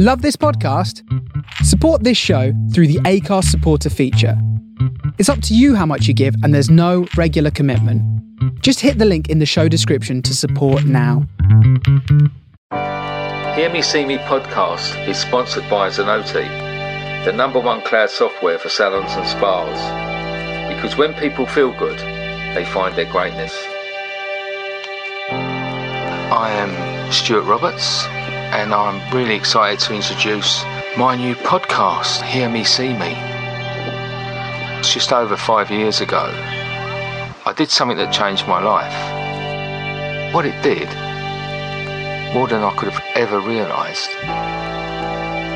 Love this podcast? Support this show through the Acast supporter feature. It's up to you how much you give, and there's no regular commitment. Just hit the link in the show description to support now. Hear Me See Me podcast is sponsored by Zenoti, the number one cloud software for salons and spas. Because when people feel good, they find their greatness. I am Stuart Roberts, and I'm really excited to introduce my new podcast, Hear Me See Me. It's just over five years ago. I did something that changed my life. What it did, more than I could have ever realised,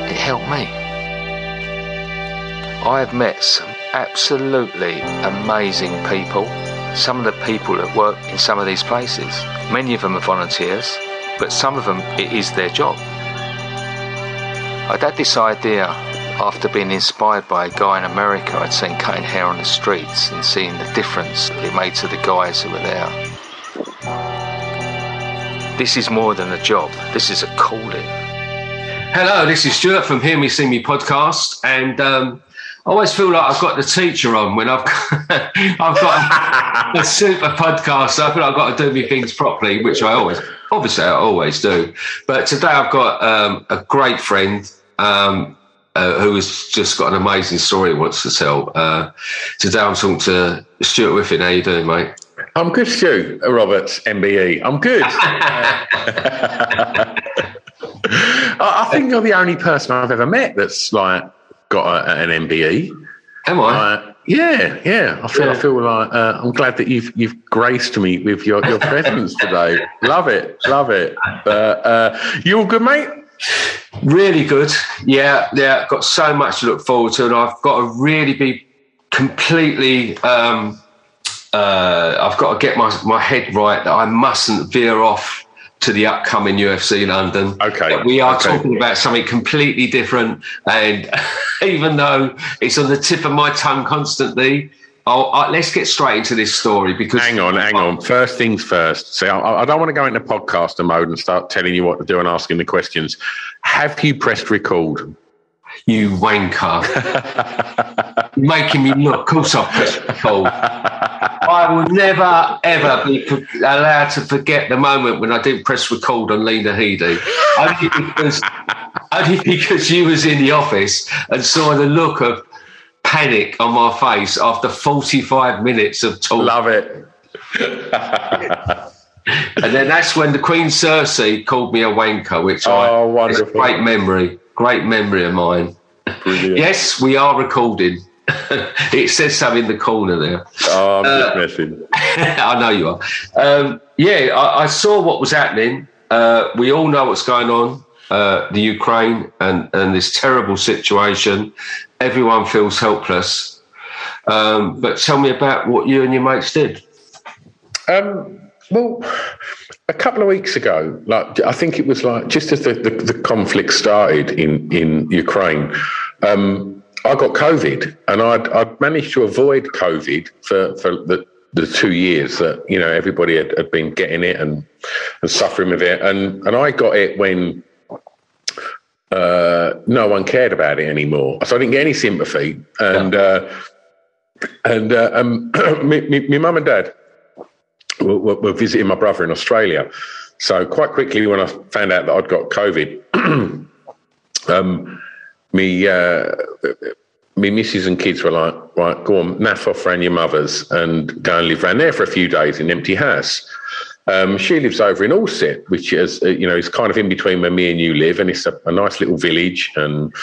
it helped me. I have met some absolutely amazing people. Some of the people that work in some of these places, many of them are volunteers, but some of them it is their job. I'd had this idea after being inspired by a guy in America I'd seen cutting hair on the streets and seeing the difference it made to the guys who were there. This is more than a job, this is a calling. Hello, this is Stuart from Hear Me See Me podcast, and um, I always feel like I've got the teacher on when I've got, I've got a, a super podcast. So I feel like I've got to do my things properly, which I always, obviously, I always do. But today I've got um, a great friend um, uh, who has just got an amazing story he wants to tell. Uh, today I'm talking to Stuart Whiffin. How you doing, mate? I'm good, Stu. Roberts, MBE. I'm good. I think you're the only person I've ever met that's like got a, an MBE. Am I? Uh, yeah, yeah. I feel, I feel like uh, I'm glad that you've you've graced me with your, your presence today. Love it, love it. Uh, you all good, mate? Really good. Yeah, yeah. Got so much to look forward to, and I've got to really be completely. Um, uh, I've got to get my my head right that I mustn't veer off to the upcoming UFC London. Okay. But we are okay. talking about something completely different, and even though it's on the tip of my tongue constantly. Let's get straight into this story because hang on, hang on. First things first. See, I, I don't want to go into podcaster mode and start telling you what to do and asking the questions. Have you pressed record? You wanker. You're making me look. Of course I've pressed record. I will never, ever be allowed to forget the moment when I didn't press record on Lena Headey. Only because, only because you was in the office and saw the look of panic on my face after 45 minutes of talk. Love it. and then that's when the Queen Cersei called me a wanker, which oh, I, wonderful. is a great memory, great memory of mine. Brilliant. Yes, we are recording. it says so in the corner there. Oh, I'm just uh, messing. I know you are. Um, yeah, I, I, saw what was happening. Uh, we all know what's going on. Uh, the Ukraine and, and this terrible situation. Everyone feels helpless. Um, but tell me about what you and your mates did. Um, well, a couple of weeks ago, like I think it was like just as the, the, the conflict started in in Ukraine, um, I got COVID, and I'd, I'd managed to avoid COVID for for the the two years that you know everybody had, had been getting it and and suffering with it, and and I got it when uh, no one cared about it anymore, so I didn't get any sympathy, and uh, and uh, um, my mum and dad were, were, visiting my brother in Australia, so quite quickly when I found out that I'd got COVID, um, me uh, me missus and kids were like, right, go on, naff off around your mother's and go and live around there for a few days in an empty house. Um, she lives over in Alsip, which is uh, you know is kind of in between where me and you live, and it's a, a nice little village. And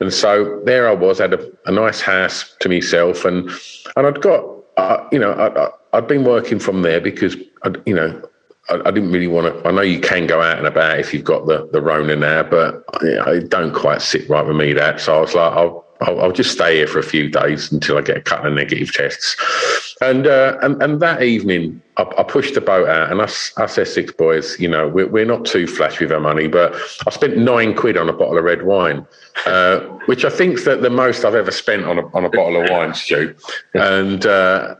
and so there I was, had a, a nice house to myself, and and I'd got uh, you know I, had been working from there because I'd, you know I, I, didn't really want to. I know you can go out and about if you've got the the Rona now, but it don't quite sit right with me that. So I was like, I'll I'll, I'll, just stay here for a few days until I get a couple of negative tests. And uh, and, and that evening, I, I, pushed the boat out, and us, us Essex boys, you know, we're, we're not too flash with our money, but I spent nine quid on a bottle of red wine, uh, which I think's that the most I've ever spent on a, on a bottle of wine, Stu. And uh,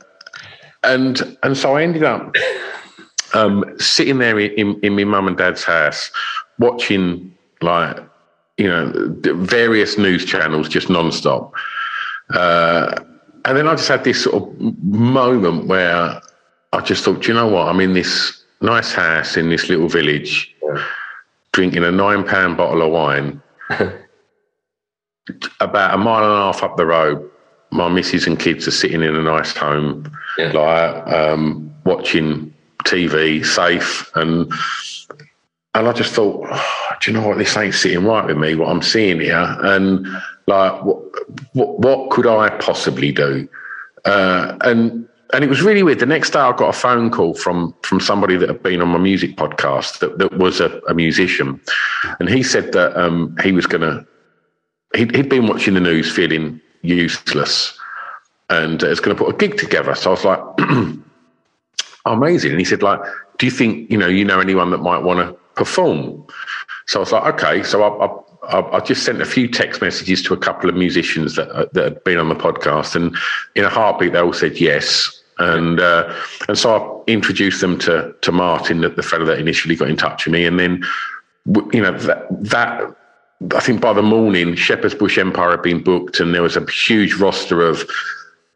and and so I ended up um, sitting there in, in, my mum and dad's house, watching like you know, various news channels just non-stop. Uh, and then I just had this sort of moment where I just thought, you know what? I'm in this nice house in this little village, yeah. drinking a nine pound bottle of wine. About a mile and a half up the road, my missus and kids are sitting in a nice home, yeah. like um, watching TV, safe, and and I just thought, oh, do you know what? This ain't sitting right with me. What I'm seeing here, and like, what what, what could I possibly do? Uh, and and it was really weird. The next day, I got a phone call from from somebody that had been on my music podcast that, that was a, a musician, and he said that um, he was to. He'd, he'd been watching the news, feeling useless, and is going to put a gig together. So I was like, amazing. And he said, like, do you think you know you know anyone that might want to perform? So I was like, okay. So I, I I, just sent a few text messages to a couple of musicians that uh, that had been on the podcast, and in a heartbeat, they all said yes and uh, and so I introduced them to to Martin, the, the fellow that initially got in touch with me, and then you know that that I think by the morning, Shepherd's Bush Empire had been booked, and there was a huge roster of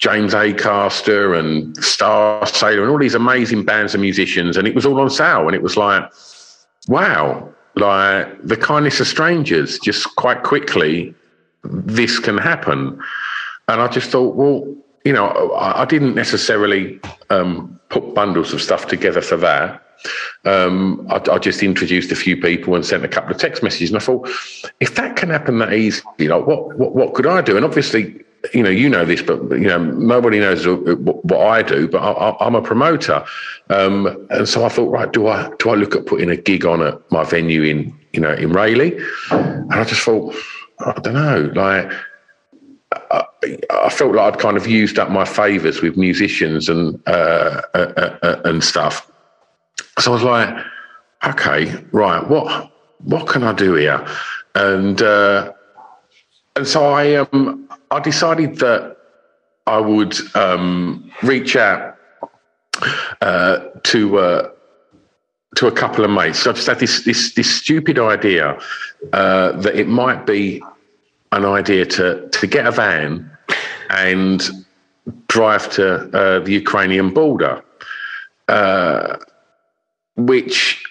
James Acaster and Starsailor and all these amazing bands of musicians, and it was all on sale, and it was like, wow, like the kindness of strangers, just quite quickly, this can happen, and I just thought, well you know, I, I didn't necessarily um, put bundles of stuff together for that. Um, I, I, just introduced a few people and sent a couple of text messages, and I thought, if that can happen that you know, what what, what could I do? And obviously, you know, you know this, but you know, nobody knows what I do. But I, am a promoter, um, and so I thought, right, do I do I look at putting a gig on at my venue in you know in Rayleigh? And I just thought, I don't know, like I, I, felt like I'd kind of used up my favours with musicians and uh, uh, uh, uh, and stuff. So I was like, okay, right, what what can I do here? And uh, and so I um I decided that I would um, reach out uh, to to a couple of mates. So I just had this this this stupid idea that it might be an idea to to get a van and drive to uh, the Ukrainian border, uh, which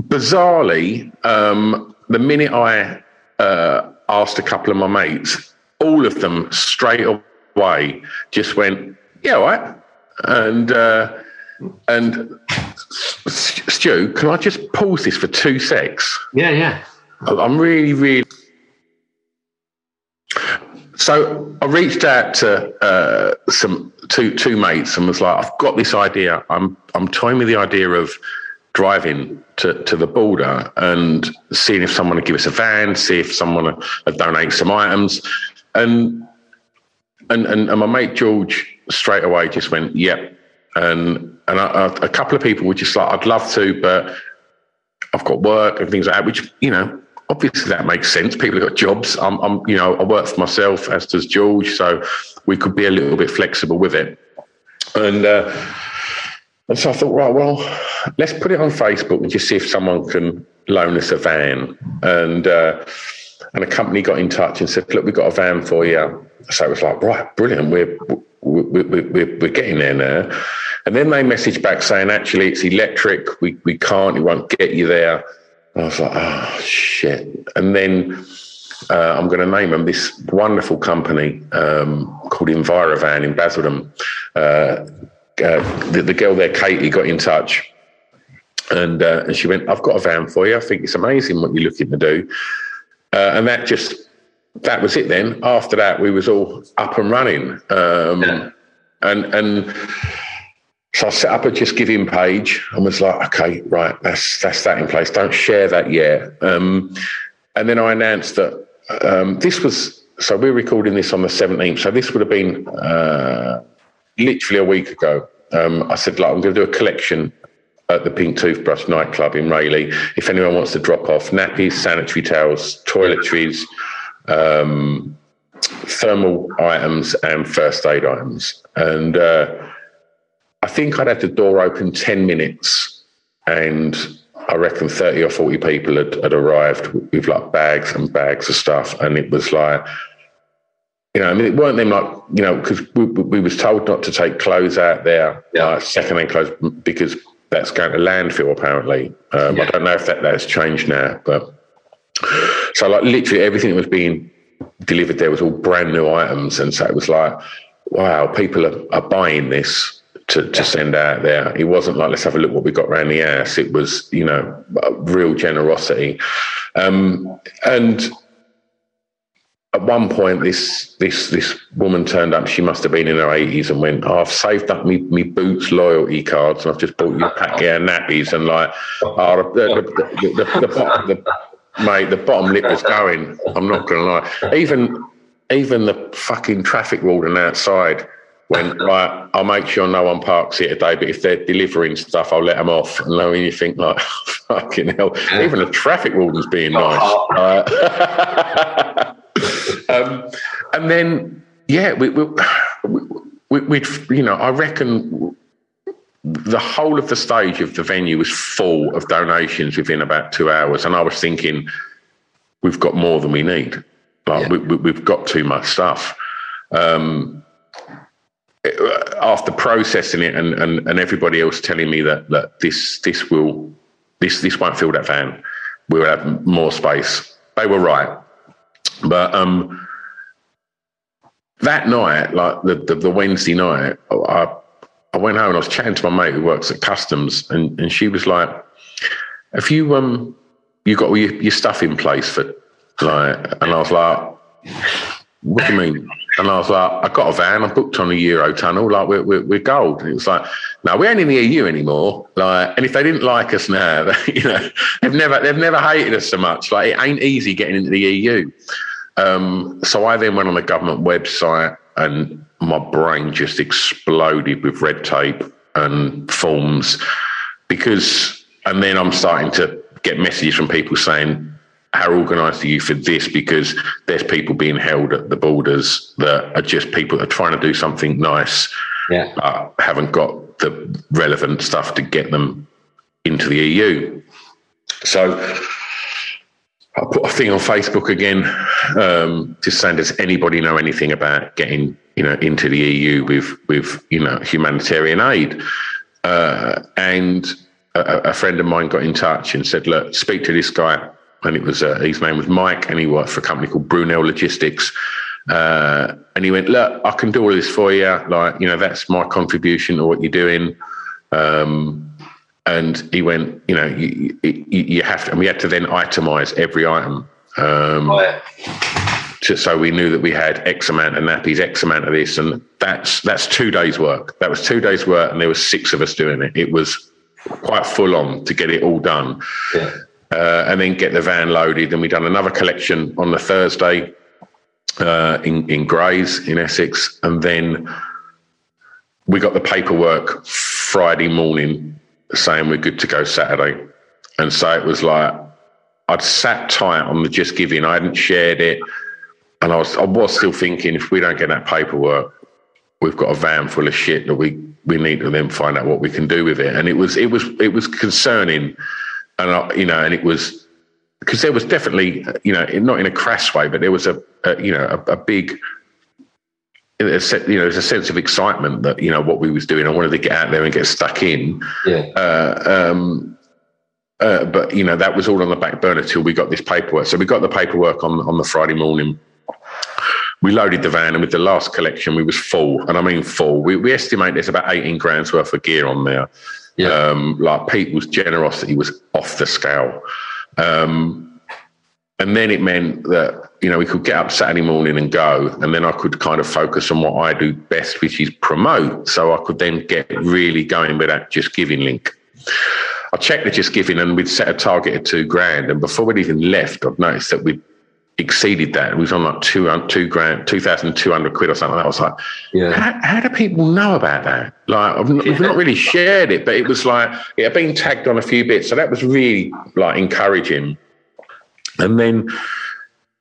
bizarrely, um, the minute I uh, asked a couple of my mates, all of them straight away just went, "Yeah, right," and uh, and Stu, can I just pause this for two secs? Yeah, yeah. I'm really, really so I reached out to uh, some two two mates and was like, I've got this idea. I'm I'm toying with the idea of driving to, to the border and seeing if someone would give us a van, see if someone would donate some items, and and and, and my mate George straight away just went, yep. And and a couple of people were just like, I'd love to, but I've got work and things like that, which you know obviously that makes sense. People have got jobs. I'm, I'm, you know, I work for myself, as does George, so we could be a little bit flexible with it. And uh, and so I thought, right, well, let's put it on Facebook and just see if someone can loan us a van. And uh, and a company got in touch and said, look, we've got a van for you. So it was like, right, brilliant. We're we're, we're, we're getting there now. And then they messaged back saying, actually, it's electric. We we can't. We won't get you there. I was like, oh, shit. And then uh, I'm going to name them this wonderful company um, called Envirovan in Basildon. Uh, uh, the, the, girl there, Katie, got in touch and, uh, and she went, I've got a van for you. I think it's amazing what you're looking to do. Uh, and that just, that was it then. After that, we was all up and running. Um, yeah. And, and, so I set up a JustGiving page and was like, okay, right, that's that's that in place. Don't share that yet. Um, and then I announced that um, this was so we're recording this on the 17th. So this would have been uh, literally a week ago. Um, I said, like, I'm going to do a collection at the Pink Toothbrush nightclub in Rayleigh. If anyone wants to drop off nappies, sanitary towels, toiletries, um, thermal items, and first aid items. And uh, I think I'd had the door open 10 minutes and I reckon 30 or 40 people had, had arrived with like bags and bags of stuff. And it was like, you know, I mean, it weren't them like, you know, because we, we was told not to take clothes out there, yeah. like second-hand clothes, because that's going to landfill apparently. Um, yeah. I don't know if that that's changed now, but so like literally everything that was being delivered there was all brand new items, and so it was like, wow, people are, are buying this to, to send out there. It wasn't like let's have a look what we got around the house. It was you know real generosity, um, and at one point, this this this woman turned up. She must have been in her eighties and went, oh, "I've saved up me me boots loyalty cards, and I've just bought you a pack of nappies." And like, oh, the, the, the, mate, the bottom lip was going. I'm not going to lie. Even even the fucking traffic warden outside went right. I'll make sure no one parks here today, but if they're delivering stuff, I'll let them off. And then you think like, fucking hell, even the traffic warden's being nice. Uh, um, and then, yeah, we, we, we, would you know, I reckon the whole of the stage of the venue was full of donations within about two hours. And I was thinking, we've got more than we need. Like, yeah. we, have got too much stuff. Um, after processing it and, and, and everybody else telling me that, that this this will this this won't fill that van, we'll have more space. They were right. But um, that night, like the, the, the Wednesday night, I I went home and I was chatting to my mate who works at customs, and, and she was like, "Have you um you got all your, your stuff in place for like?" And I was like, "What do you mean?" And I was like, "I got a van. I booked on the Eurotunnel. Like we're we're, we're gold." And it was like, "No, we ain't in the EU anymore. Like, and if they didn't like us now, they, you know, they've never they've never hated us so much. Like, it ain't easy getting into the EU." Um, so I then went on the government website and my brain just exploded with red tape and forms because, and then I'm starting to get messages from people saying, how organised are you for this? Because there's people being held at the borders that are just people that are trying to do something nice, yeah. but haven't got the relevant stuff to get them into the EU. So I put a thing on Facebook again, um, just saying, does anybody know anything about getting, you know, into the EU with with you know humanitarian aid? Uh, and a, a, friend of mine got in touch and said, look, speak to this guy, and it was uh, his name was Mike, and he worked for a company called Brunel Logistics. Uh, and he went, look, I can do all this for you. Like, you know, that's my contribution to what you're doing. Um, and he went, you know, you, you, you, have to, and we had to then itemize every item. Um, oh, so we knew that we had X amount of nappies, X amount of this, and that's that's two days' work. That was two days' work, and there was six of us doing it. It was quite full on to get it all done, yeah. Uh, and then get the van loaded. And we done another collection on the Thursday uh, in in Grays in Essex, and then we got the paperwork Friday morning saying we're good to go Saturday. And so it was like I'd sat tight on the JustGiving. I hadn't shared it. And I was I was still thinking if we don't get that paperwork, we've got a van full of shit that we we need to then find out what we can do with it. And it was it was it was concerning, and I, you know, and it was because there was definitely you know not in a crass way, but there was a, a you know a, a big you know, there's a sense of excitement that you know what we was doing. I wanted to get out there and get stuck in. Yeah. Uh, um, uh, but you know that was all on the back burner till we got this paperwork. So we got the paperwork on on the Friday morning. We loaded the van, and with the last collection, we was full, and I mean full. We, we estimate there's about eighteen grand's worth of gear on there. Yeah. Um, like people's generosity was off the scale. Um, and then it meant that you know we could get up Saturday morning and go, and then I could kind of focus on what I do best, which is promote. So I could then get really going with that JustGiving link. I checked the JustGiving, and we'd set a target of two grand. And before we'd even left, I'd noticed that we'd exceeded that. It was on like two, two grand, two thousand two hundred quid or something. I was like, yeah. How, how, do people know about that? Like, I've, yeah. we've not really shared it, but it was like it had been tagged on a few bits, so that was really like encouraging. And then,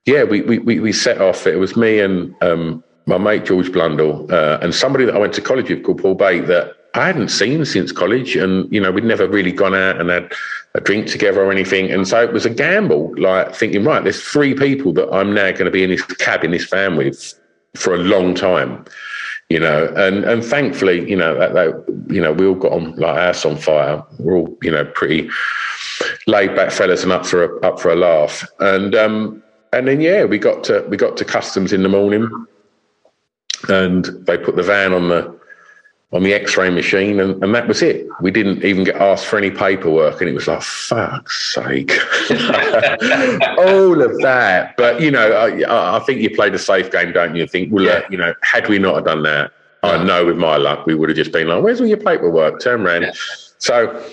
yeah, we, we, we set off. It was me and um, my mate George Blundell uh, and somebody that I went to college with called Paul Bate that I hadn't seen since college, and you know we'd never really gone out and had a drink together or anything, and so it was a gamble. Like thinking, right, there's three people that I'm now going to be in this cab in this van with for a long time, you know, and and thankfully, you know, that, that you know we all got on like house on fire. We're all you know pretty laid back fellas and up for a, up for a laugh, and um and then yeah, we got to we got to customs in the morning, and they put the van on the on the X-ray machine, and, and that was it. We didn't even get asked for any paperwork, and it was like, fuck's sake, all of that. But you know, I, I, think you played a safe game, don't you? Think, well, yeah. you know, had we not have done that, I know with my luck, we would have just been like, "Where's all your paperwork?" Turn around. Yeah. So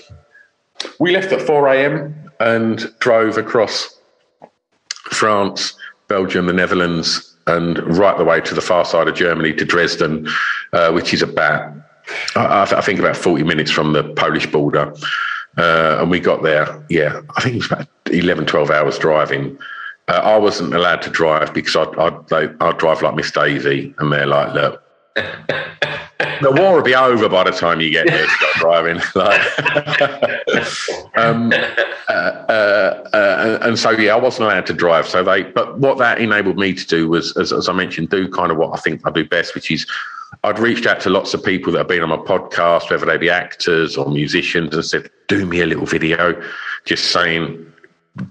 we left at four a.m. and drove across France, Belgium, the Netherlands, and right the way to the far side of Germany to Dresden, uh, which is about I, I, think about 40 minutes from the Polish border. Uh, and we got there, yeah, I think it was about 11, 12 hours driving. Uh, I wasn't allowed to drive because I'd, I'd, I'd drive like Miss Daisy, and they're like, look, the war will be over by the time you get there. Stop driving. Like, um, uh, uh, uh, and so yeah, I wasn't allowed to drive. So they, but what that enabled me to do was, as, as I mentioned, do kind of what I think I do best, which is I'd reached out to lots of people that have been on my podcast, whether they be actors or musicians, and said, "Do me a little video, just saying,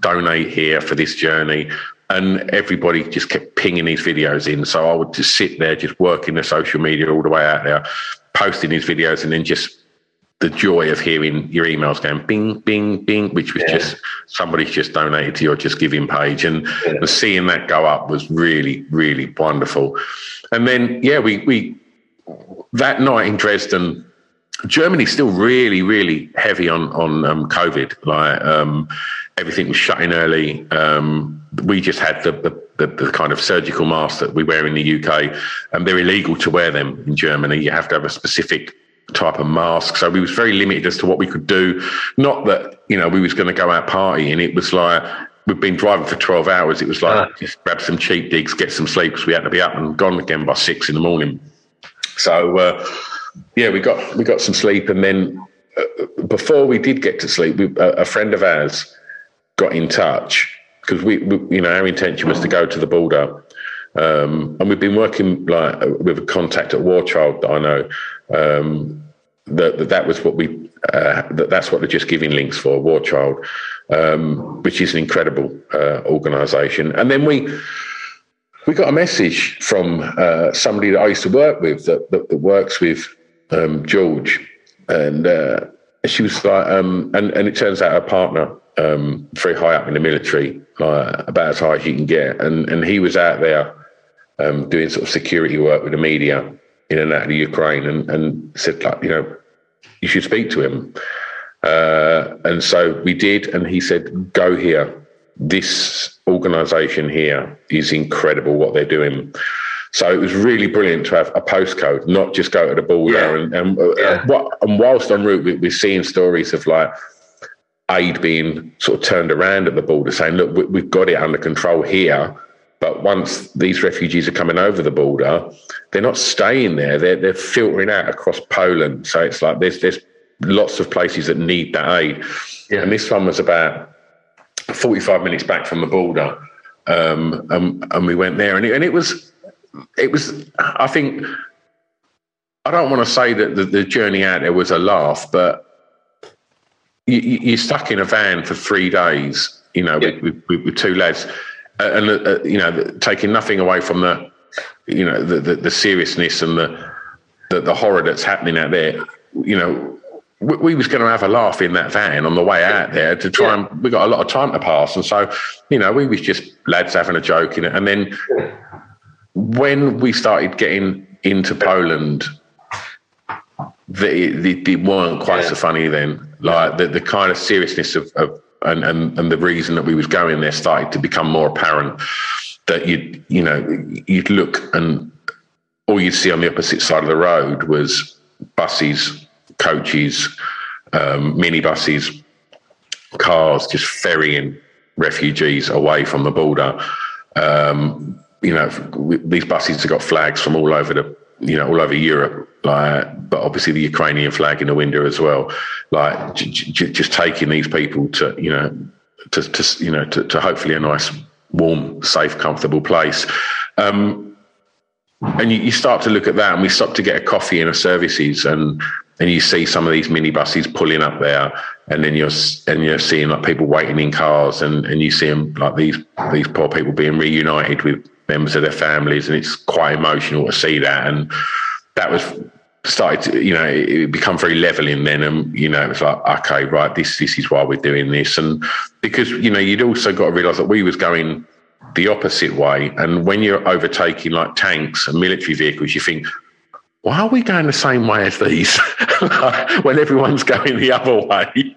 donate here for this journey." And everybody just kept pinging these videos in. So I would just sit there, just working the social media all the way out there, posting these videos, and then just the joy of hearing your emails going bing, bing, bing, which was yeah. just somebody's just donated to your JustGiving page. And, yeah. seeing that go up was really, really wonderful. And then, yeah, we, we, that night in Dresden, Germany's still really, really heavy on on um, COVID. Like um, everything was shutting early. Um, we just had the, the, the, kind of surgical masks that we wear in the UK, and they're illegal to wear them in Germany. You have to have a specific type of mask. So we was very limited as to what we could do. Not that you know we was going to go out partying. It was like we've been driving for 12 hours. It was like uh. just grab some cheap digs, get some sleep because we had to be up and gone again by six in the morning. So uh, yeah, we got we got some sleep, and then uh, before we did get to sleep, we, uh, a friend of ours got in touch because we, we, you know, our intention was to go to the border. Um, and we've been working like with a contact at War Child that I know. Um, that, that, that was what we uh, that, that's what they're JustGiving links for War Child, um, which is an incredible uh, organisation. And then we we got a message from uh, somebody that I used to work with that, that, that works with um, George, and uh, she was like, um, and and it turns out her partner um, very high up in the military, like about as high as you can get, and and he was out there um, doing sort of security work with the media in and out of Ukraine, and and said like, you know, you should speak to him. Uh, and so we did, and he said, "Go here this organization here is incredible what they're doing. So it was really brilliant to have a postcode, not just go to the border. Yeah. And, and, uh, yeah. what, and whilst en route, we, we're seeing stories of like aid being sort of turned around at the border, saying, look, we, we've got it under control here. But once these refugees are coming over the border, they're not staying there. They're, they're filtering out across Poland. So it's like there's, there's lots of places that need that aid. Yeah. And this one was about 45 minutes back from the border. Um, and, and we went there and it, and it was, it was, I think, I don't want to say that the, the journey out there was a laugh, but you, you're stuck in a van for three days, you know, yeah. with, with, with, two lads, uh, and uh, you know, taking nothing away from the, you know, the, the, the seriousness and the, the, the horror that's happening out there. You know, we, we was going to have a laugh in that van on the way out there to try yeah. and we got a lot of time to pass, and so you know, we was just lads having a joke in it, and then when we started getting into Poland. They, they, they weren't quite yeah. so funny then. Like the, the kind of seriousness of, of and, and, and the reason that we was going there started to become more apparent that you you know you'd look and all you'd see on the opposite side of the road was buses coaches, um, minibuses, cars just ferrying refugees away from the border. Um, you know, these buses have got flags from all over the you know, all over Europe. Like, but obviously the Ukrainian flag in the window as well. Like, j- j- just taking these people to, you know, to, to you know, to, to hopefully a nice, warm, safe, comfortable place. Um, and you, you, start to look at that, and we stop to get a coffee in a services, and and you see some of these minibuses pulling up there, and then you're and you're seeing like people waiting in cars, and and you see them like these these poor people being reunited with members of their families, and it's quite emotional to see that. And that was started to, you know, it become very leveling then. And, you know, it was like, okay, right, this, this is why we're doing this. And because, you know, you'd also got to realize that we was going the opposite way. And when you're overtaking like tanks and military vehicles, you think, why are we going the same way as these when everyone's going the other way?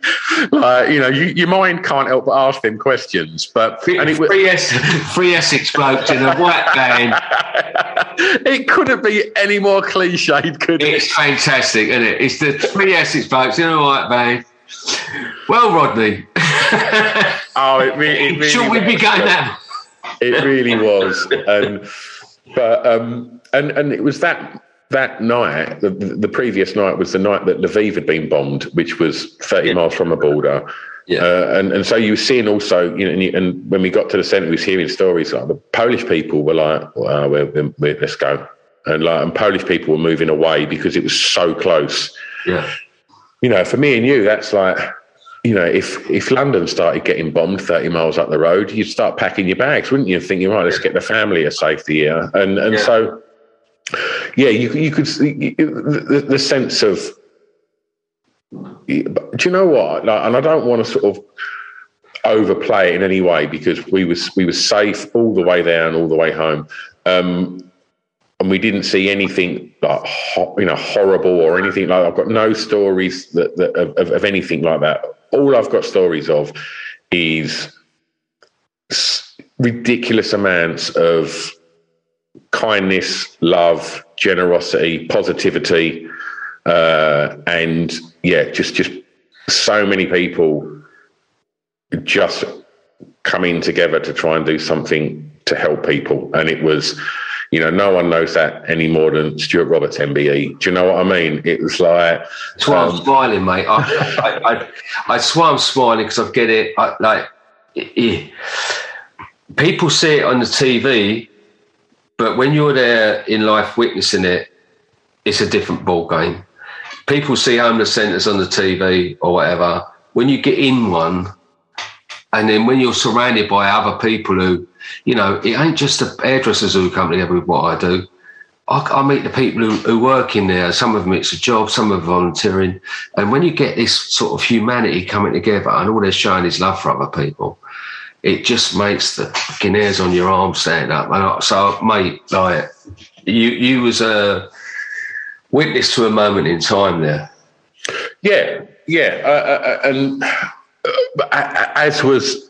like, you know, you, your mind can't help but ask them questions. But and it, three, S, three Essex blokes in a white van. it couldn't be any more cliched, could it? It's fantastic, isn't it? It's the three Essex blokes in a white van. Well, Rodney. oh, it really, it really should we be going now? It really was, and but um, and and it was that that night, the, the, previous night was the night that Lviv had been bombed, which was 30 yeah. miles from the border. Yeah. Uh, and, and so you were seeing also, you know, and, you, and, when we got to the centre, we was hearing stories like the Polish people were like, well, we're, we're, let's go. And like, and Polish people were moving away because it was so close. Yeah. You know, for me and you, that's like, you know, if if London started getting bombed 30 miles up the road, you'd start packing your bags, wouldn't you? Thinking, right, let's get the family a safety here. And and yeah. so yeah, you you could see the, the sense of. Do you know what? Like, and I don't want to sort of overplay it in any way because we was we were safe all the way there and all the way home, um, and we didn't see anything like you know horrible or anything like. That. I've got no stories that, that of, of anything like that. All I've got stories of is ridiculous amounts of kindness, love, generosity, positivity, uh, and yeah, just just so many people just coming together to try and do something to help people, and it was. You know, no one knows that any more than Stuart Roberts MBE. Do you know what I mean? It was like. That's why um, I'm smiling, mate. I, I, I, I, swear I'm smiling because I get it. I, like, it, people see it on the TV but when you're there in life witnessing it, it's a different ball game. People see homeless centres on the TV or whatever. When you get in one, and then when you're surrounded by other people who, you know, it ain't just the hairdressers who come together with what I do. I, I meet the people who, who, work in there. Some of them it's a job, some of them volunteering. And when you get this sort of humanity coming together and all they're showing is love for other people, it just makes the fucking hairs on your arm stand up. And so, mate, like you, you was a witness to a moment in time there. Yeah, yeah, uh, uh, uh and uh, as was,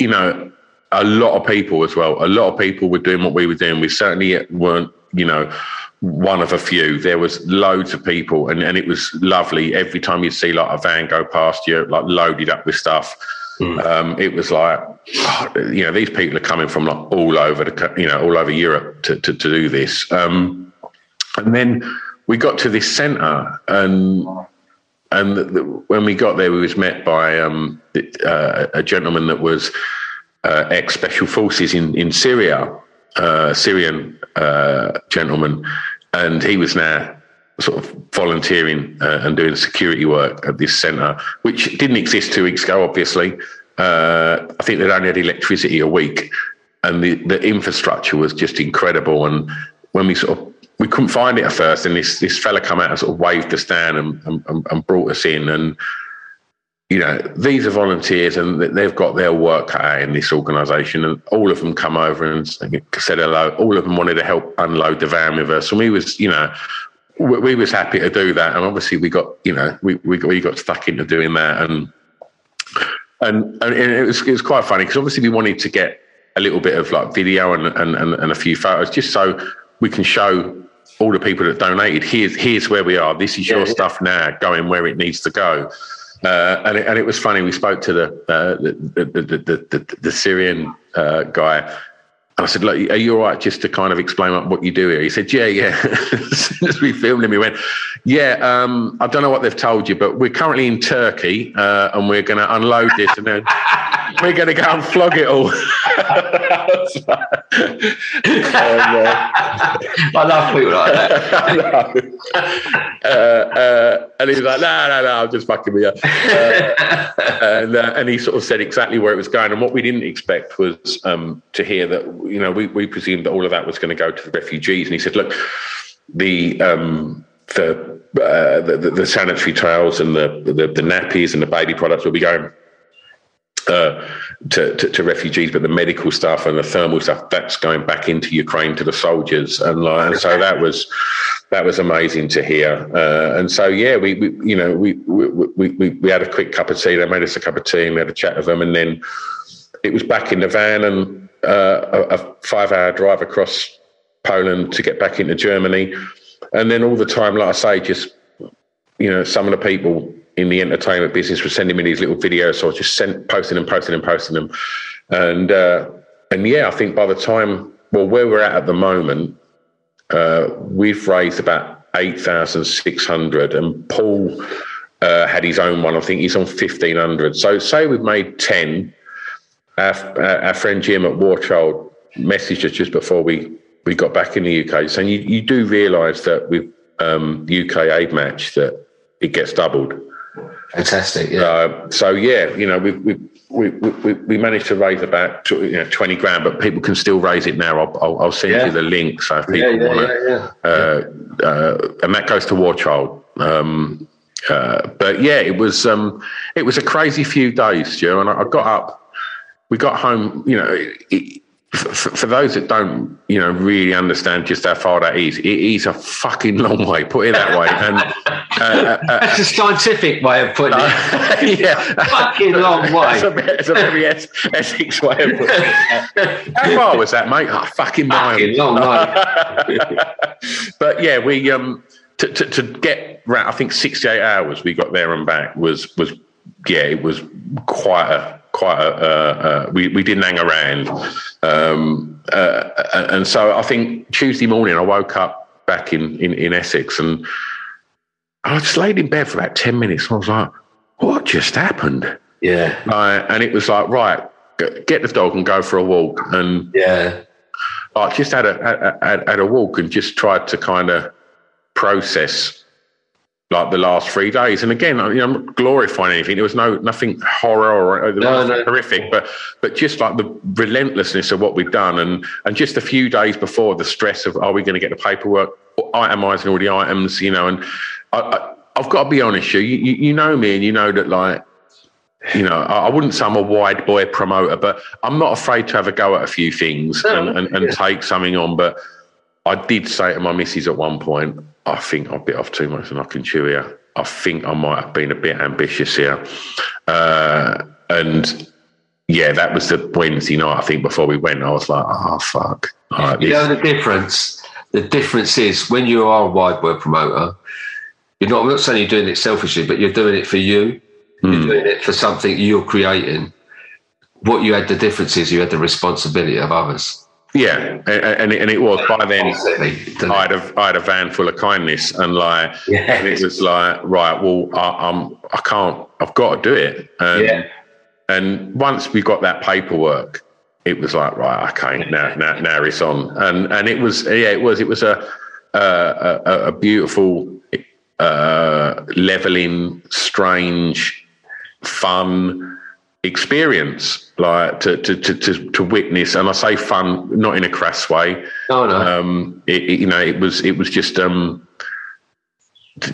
you know, a lot of people as well. A lot of people were doing what we were doing. We certainly weren't, you know, one of a few. There was loads of people, and, and it was lovely. Every time you see like a van go past you, like loaded up with stuff Mm. Um, it was like, oh, you know, these people are coming from like all over the, you know, all over Europe to, to, to do this. Um, and then we got to this centre and, and the, the, when we got there, we was met by um, uh, a gentleman that was uh, ex special forces in, in Syria, uh, Syrian uh, gentleman. And he was now sort of volunteering uh, and doing security work at this centre, which didn't exist two weeks ago, obviously. Uh, I think they'd only had electricity a week and the, the infrastructure was just incredible. And when we sort of, we couldn't find it at first, and this this fella come out and sort of waved us down and, and, and brought us in. And you know, these are volunteers and they've got their work out in this organisation. And all of them come over and said hello. All of them wanted to help unload the van with us. And we was, you know, we, we was happy to do that, and obviously we got you know we we got, we got stuck into doing that, and and, and it was it was quite funny because obviously we wanted to get a little bit of like video and, and and and a few photos just so we can show all the people that donated. Here's here's where we are. This is your yeah, stuff now, going where it needs to go. Uh, and, it, and it was funny. We spoke to the uh, the, the, the, the, the, Syrian uh, guy, I said, look, are you all right just to kind of explain what you do here? He said, yeah, yeah. as soon as we filmed him, he went, yeah, um, I don't know what they've told you, but we're currently in Turkey uh, and we're going to unload this and then we're going to go and flog it all. I love people like that. uh, uh, and he was like, no, no, no, I'm just fucking with you. Uh, and, uh, and he sort of said exactly where it was going. And what we didn't expect was um, to hear that, you know, we, we presumed that all of that was going to go to the refugees. And he said, look, the, um, the, uh, the, the, the sanitary towels and the, the, the nappies and the baby products will be going uh, to, to, to, refugees, but the medical stuff and the thermal stuff that's going back into Ukraine to the soldiers, and, like, and so that was that was amazing to hear. Uh, and so yeah, we, we you know we, we we we had a quick cup of tea. They made us a cup of tea, and we had a chat with them, and then it was back in the van and uh, a, a five-hour drive across Poland to get back into Germany, and then all the time, like I say, just you know, some of the people in the entertainment business were sending me these little videos, so I was just sent, posting and posting and posting them, and uh, and yeah, I think by the time well, where we're at at the moment, uh, we've raised about eight thousand six hundred, and Paul uh, had his own one. I think he's on fifteen hundred. So say we've made ten. Our, our friend Jim at War Child messaged us just before we we got back in the UK, saying you, you do realise that with um, UK aid match that it gets doubled. Fantastic. Yeah. Uh, so yeah, you know, we we, we we we managed to raise about you know, twenty grand, but people can still raise it now. I'll I'll, I'll send yeah. you the link so if people yeah, want to. Uh, uh, and that goes to War Child. Um, uh, but yeah, it was um, it was a crazy few days, Joe, and I, I got up. We got home. You know, it, for, for, those that don't, you know, really understand just how far that is, it is a fucking long way. Put it that way. And uh, uh, that's a scientific way of putting it. yeah, fucking long way. It's a, it's a very Essex way of putting it. How far was that, mate? Oh, fucking mile. Fucking long way. but yeah, we um to, to, to get around, I think sixty eight hours we got there and back was was yeah, it was quite a quite a, uh, uh, we, we didn't hang around. Um, uh, and so I think Tuesday morning I woke up back in, in, in Essex and I just laid in bed for about 10 minutes. I was like, what just happened? Yeah. Uh, and it was like, right, get the dog and go for a walk. And yeah, I just had a, had, had a walk and just tried to kind of process like the last three days. And again, you know, I'm not glorifying anything. There was no nothing horror or uh, no, no. horrific, but but just like the relentlessness of what we've done, and and just a few days before the stress of are we going to get the paperwork, itemizing all the items, you know, and I, have got to be honest, you, you you know me, and you know that like. You know, I wouldn't say I'm a wide boy promoter, but I'm not afraid to have a go at a few things and, and, and take something on. But I did say to my missus at one point, I think I bit off too much and I can chew here. I think I might have been a bit ambitious here. Uh, and yeah, that was the Wednesday night, I think, before we went. I was like, oh, fuck. Right, you know the difference? The difference is when you are a wide world promoter, you're not, I'm not saying you're doing it selfishly, but you're doing it for you. You're hmm. doing it for something you're creating. What you had the difference is you had the responsibility of others. Yeah, and it, and it was by then. I had a I had a van full of kindness, and like, yes. and it was like, right, well, I, I'm I can't, I've got to do it. And, yeah. And once we got that paperwork, it was like, right, okay, now now now it's on, and and it was yeah, it was it was a a, a, a beautiful, uh, leveling, strange, fun experience like to, to to to witness and i say fun not in a crass way oh, no. um it, it, you know it was it was just um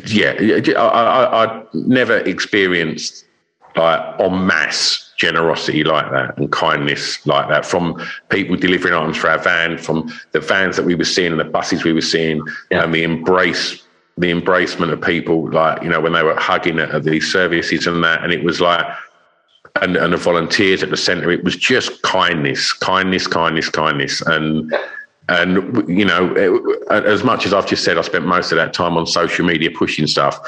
yeah i i i never experienced like en masse generosity like that and kindness like that from people delivering items for our van from the vans that we were seeing and the buses we were seeing yeah. and the embrace the embracement of people like you know when they were hugging at, at these services and that and it was like and, and the volunteers at the centre. It was just kindness, kindness, kindness, kindness, and and you know, it, as much as I've just said, I spent most of that time on social media pushing stuff.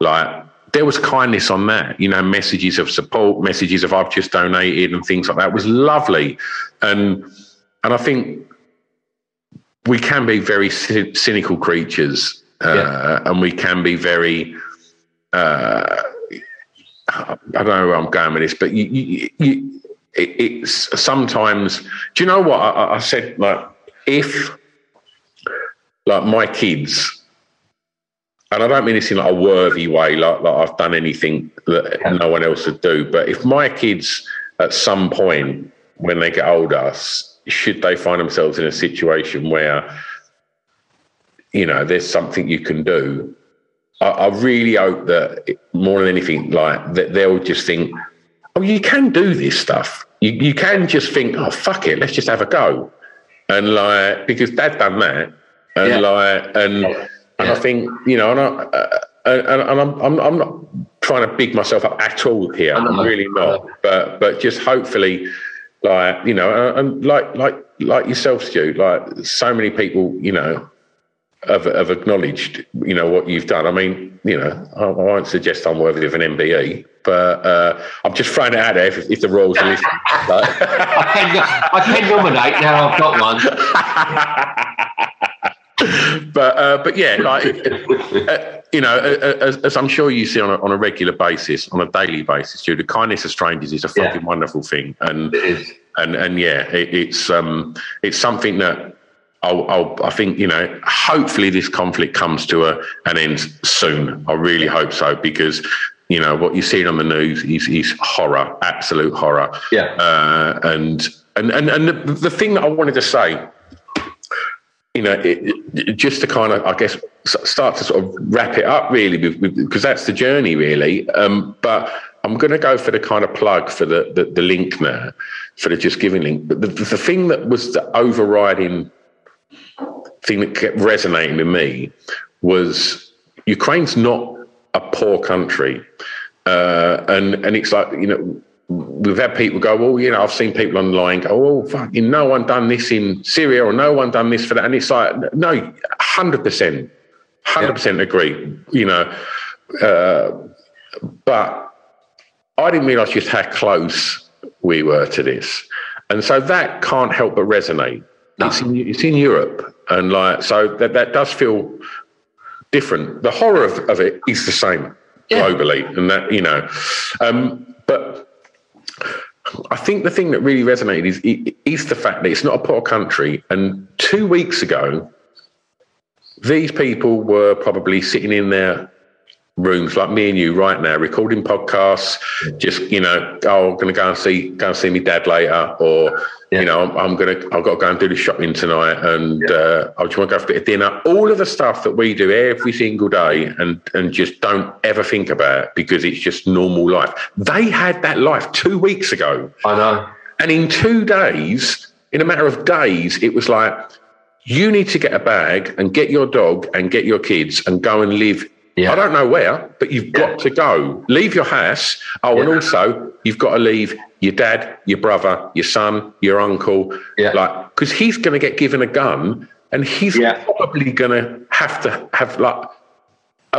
Like there was kindness on that, you know, messages of support, messages of I've just donated, and things like that it was lovely, and and I think we can be very cy- cynical creatures, uh, Yeah. and we can be very. Uh, I don't know where I'm going with this, but you, you, you it, it's sometimes. Do you know what I, I- I said? Like, if like my kids, and I don't mean this in like a worthy way, like, like I've done anything that no one else would do, but if my kids at some point when they get older, should they find themselves in a situation where you know there's something you can do, I, I really hope that more than anything, like that they'll just think, oh, you can do this stuff. You you can just think, oh fuck it, let's just have a go, and like because Dad done that, and Yeah. like and and I think you know, and I uh, and, and I'm, I'm I'm not trying to big myself up at all here. I'm really not, but but just hopefully, like you know, and, and like like like yourself, Stu, like so many people, you know, have, have acknowledged, you know, what you've done. I mean, you know, I, I won't suggest I'm worthy of an MBE, but uh, I'm just throwing it out there if, if the Royals are listening. I can, I can nominate now. I've got one. but uh, but yeah, like uh, you know, uh, as, as I'm sure you see on a, on a regular basis, on a daily basis, Stu, the kindness of strangers is a Yeah. fucking wonderful thing, and and and yeah, it, it's um it's something that I'll, I'll I think you know hopefully this conflict comes to a an end soon. I really hope so because you know what you're seeing on the news is, is horror, absolute horror. Yeah. Uh, and and and and the, the thing that I wanted to say, you know, it, it- just to kind of I guess start to sort of wrap it up really because that's the journey really. Um, but I'm going to go for the kind of plug for the, the the link now for the JustGiving link. But the, the thing that was the overriding thing that kept resonating with me was Ukraine's not a poor country, uh, and and it's like you know we've had people go, well, you know, I've seen people online go, oh, fucking no one done this in Syria or no one done this for that, and it's like no, hundred percent, hundred percent agree, you know, uh, but I didn't realise just how close we were to this, and so that can't help but resonate. It's in, it's in Europe, and like so that that does feel different. The horror of, of it is the same Yeah. globally, and that you know, um, but. I think the thing that really resonated is, is the fact that it's not a poor country. And two weeks ago, these people were probably sitting in their rooms like me and you right now, recording podcasts. Just you know, oh, I'm going to go and see go and see my dad later, or Yeah. you know, I'm, I'm going to I've got to go and do the shopping tonight, and uh, I just want to go for a bit of dinner. All of the stuff that we do every single day, and and just don't ever think about because it's just normal life. They had that life two weeks ago. I know. And in two days, in a matter of days, it was like, you need to get a bag and get your dog and get your kids and go and live. Yeah. I don't know where, but you've got to go. Leave your house. Oh, and also you've got to leave your dad, your brother, your son, your uncle. Yeah. Like, because he's going to get given a gun and he's Yeah. probably going to have to have like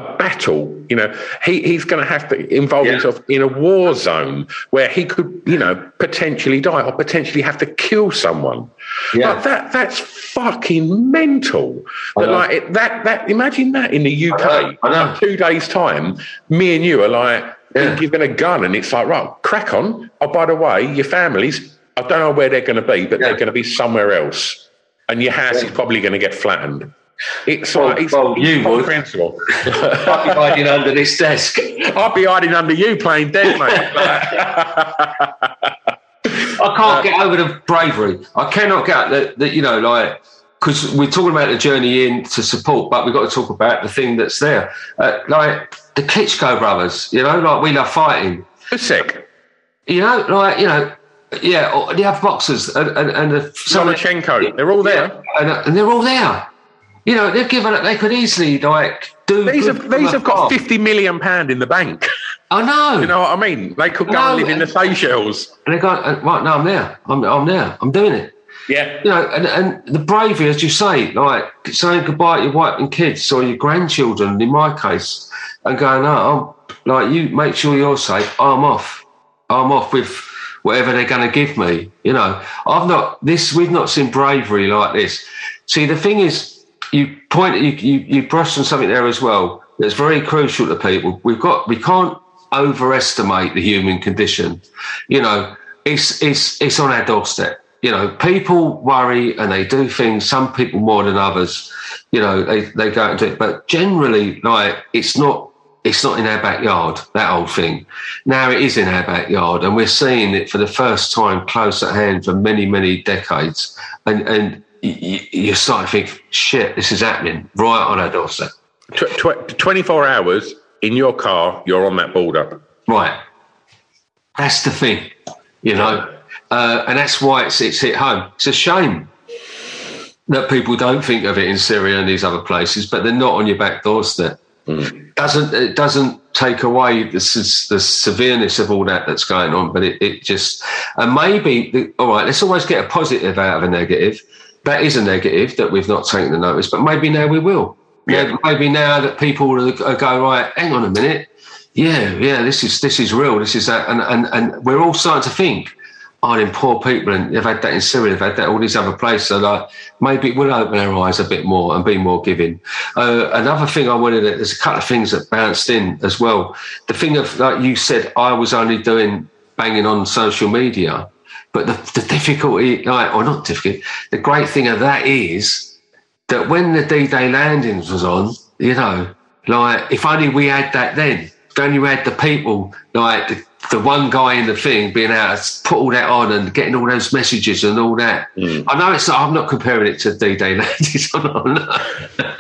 a battle. You know, he, he's going to have to involve Yeah. himself in a war zone where he could, you know, potentially die or potentially have to kill someone. Yeah. Like that that's fucking mental. That like it, that that imagine that in the UK. I know, I know. like two days time, me and you are like Yeah. given a gun and it's like, right, crack on. Oh, by the way, your families, I don't know where they're going to be, but Yeah. they're going to be somewhere else. And your house Yeah. is probably going to get flattened. It's Well- it's, well, it's you comprehensible. I'll be hiding under this desk. I'll be hiding under you playing dead, mate. I can't get over the bravery. I cannot get that. That you know, like because we're talking about the journey in to support, but we've got to talk about the thing that's there. Uh, like the Klitschko brothers, you know, like we love fighting. Sec. You know, like you know, yeah, or the other boxers and and, and the, Lomachenko, they're all there. and, and they're all there. You know, they've given it. They could easily like do. These have these have got fifty million pound in the bank. I know. You know what I mean? They could go No, and live in the Seychelles. and they go uh, right now. I'm there. I'm I'm there. I'm doing it. Yeah. you know, and, and the bravery, as you say, like saying goodbye to your wife and kids or your grandchildren, in my case, and going, no, I'm, like you make sure you're safe. I'm off. I'm off with whatever they're going to give me. You know, I've not this. We've not seen bravery like this. See, the thing is, you point you you, you brushed on something there as well. That's very crucial to people. We've got we can't overestimate the human condition. You know, it's it's it's on our doorstep. You know, people worry and they do things. Some people more than others. You know, they they go into it, but generally, like it's not it's not in our backyard, that old thing. Now it is in our backyard, and we're seeing it for the first time close at hand for many, many decades. And, and you, you start to think, shit, this is happening right on our doorstep. Tw- tw- 24 hours in your car, you're on that border. Right. That's the thing, you know, uh, and that's why it's, it's hit home. It's a shame that people don't think of it in Syria and these other places, but they're not on your back doorstep. Mm. Doesn't it doesn't take away the, the severeness of all that that's going on, but it, it just and maybe the, all right. Let's always get a positive out of a negative. That is a negative that we've not taken the notice, but maybe now we will. Yeah. Maybe now that people will go right. Hang on a minute. Yeah, yeah. This is this is real. This is that, and and and we're all starting to think oh, them poor people, and they've had that in Syria, they've had that all these other places. So like, maybe it will open our eyes a bit more and be more giving. Uh, another thing I wanted, to, there's a couple of things that bounced in as well. The thing of, like you said, I was only doing banging on social media, but the, the difficulty, like, or not difficult, the great thing of that is that when the D-Day landings was on, you know, like, if only we had that then, if only we had the people, like, the, the one guy in the thing being able to put all that on and getting all those messages and all that. Mm. I know it's I'm not comparing it to D Day landing.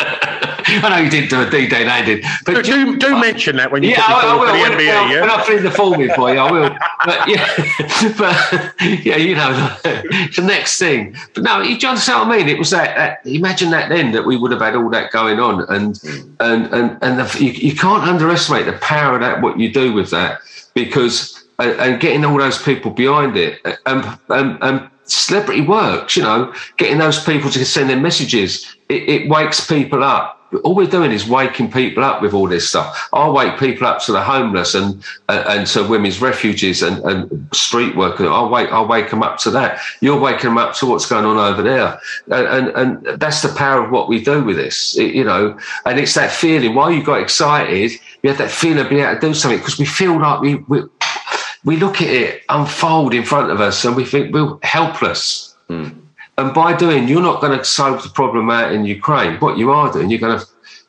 I know you didn't do a D-Day landing, but do, do, do mention that when you yeah, I, I will. When, MBE, when, yeah? when I fill the form in for you, I will. But yeah, but yeah, you know, the next thing. But no, you understand what I mean? It was that, that, Imagine that then that we would have had all that going on, and mm. and and and the, you, you can't underestimate the power of that. What you do with that because and, and getting all those people behind it and, and, and celebrity works, you know, getting those people to send their messages, it, it, wakes people up. All we're doing is waking people up with all this stuff. I wake people up to the homeless and and, to women's refuges and, and street workers. I wake I wake them up to that. You're waking them up to what's going on over there, and and, and that's the power of what we do with this, it, you know. And it's that feeling. Why you got excited? You had that feeling of being able to do something because we feel like we, we, we look at it unfold in front of us and we think we're helpless. Mm. And by doing, you're not going to solve the problem out in Ukraine. What you are doing, you're going to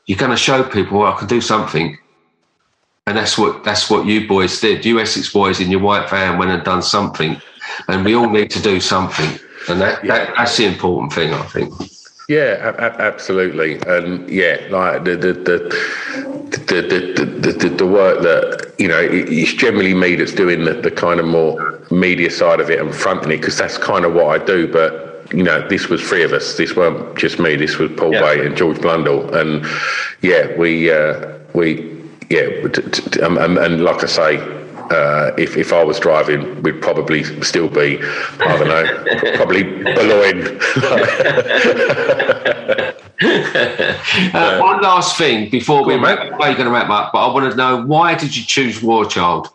you're going to show people, well, I can do something. And that's what that's what you boys did. You Essex boys in your white van went and done something, and we all need to do something. And that, yeah. that that's the important thing, I think. Yeah, absolutely, and yeah, like the the the the, the, the, the, work that you know it's generally me that's doing the, the kind of more media side of it and fronting it because that's kind of what I do but you know this was three of us this weren't just me this was Paul yeah. Bay and George Blundell and yeah we uh, we yeah t- t- um, and, and like I say uh, if, if I was driving, we'd probably still be, I don't know, probably bellowing. uh, one last thing before we wrap, are going to wrap up, but I want to know why did you choose War Child?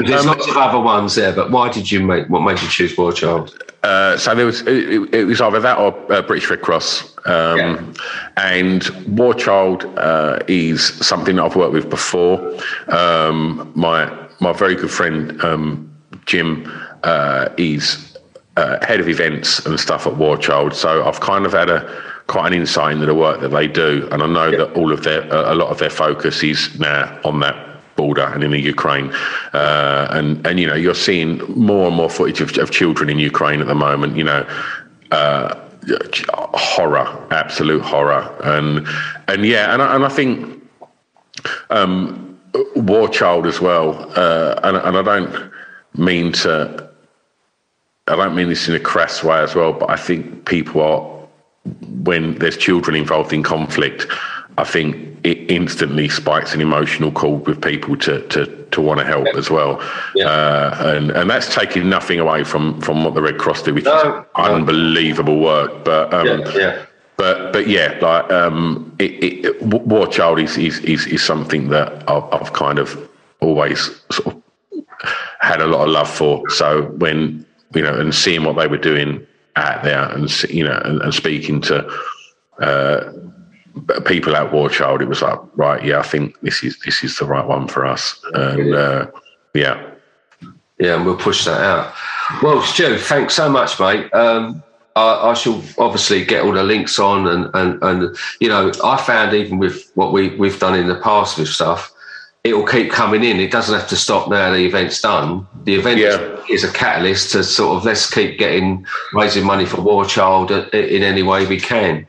There's um, lots of other ones there, but why did you make what made you choose War Child? Uh, so there was it, it, was either that or uh, British Red Cross, um, yeah. and War Child uh, is something that I've worked with before. Um, my my very good friend um, Jim uh, is uh, head of events and stuff at War Child, so I've kind of had a quite an insight into the work that they do, and I know yeah. that all of their a lot of their focus is now on that border and in the Ukraine, uh, and and you know you're seeing more and more footage of, of children in Ukraine at the moment. You know. Uh, horror, absolute horror, and and yeah, and I, and I think um, War Child as well, uh, and and I don't mean to, I don't mean this in a crass way as well, but I think people are when there's children involved in conflict, I think it instantly spikes an emotional chord with people to to, to want to help yeah. as well. Yeah. Uh, and and that's taking nothing away from from what the Red Cross do, which no, is no. unbelievable work. But um, yeah, yeah. But but yeah, like um, it, it, War Child is, is is is something that I've, I've kind of always sort of had a lot of love for. So when you know, and seeing what they were doing out there, and you know, and, and speaking to uh, people at War Child, it was like, right, yeah, I think this is this is the right one for us, and uh, yeah, yeah, and we'll push that out. Well, Stu, thanks so much, mate. Um, I, I, shall obviously get all the links on, and, and and you know, I found even with what we we've done in the past with stuff, it will keep coming in. It doesn't have to stop now. The event's done. The event yeah. is a catalyst to sort of let's keep getting raising money for War Child in any way we can.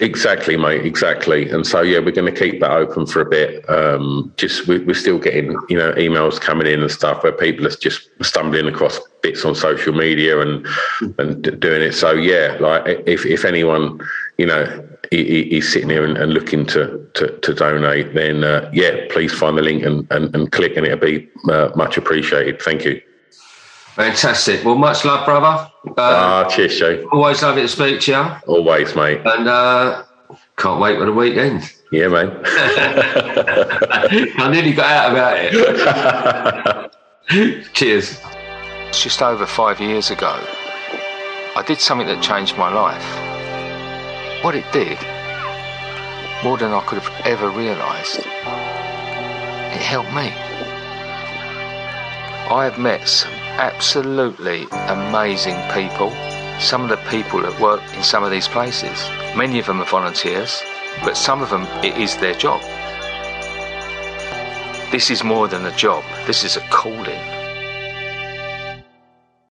Exactly, mate. Exactly. And so, yeah, we're going to keep that open for a bit. Um, just we, are still getting, you know, emails coming in and stuff where people are just stumbling across bits on social media and and doing it. So, yeah, like if if anyone, you know, is sitting here and, and looking to, to, to donate, then uh, yeah, please find the link and, and, and click, and it'll be uh, much appreciated. Thank you. Fantastic. Well, much love, brother. Uh, ah, cheers, Joe. Always love it to speak to you. Always, mate. And uh, can't wait for the weekend. Yeah, mate. I nearly got out about it. cheers. It's just over five years ago. I did something that changed my life. What it did, more than I could have ever realised, it helped me. I have met some absolutely amazing people. Some of the people that work in some of these places, many of them are volunteers, but some of them it is their job. This is more than a job, this is a calling.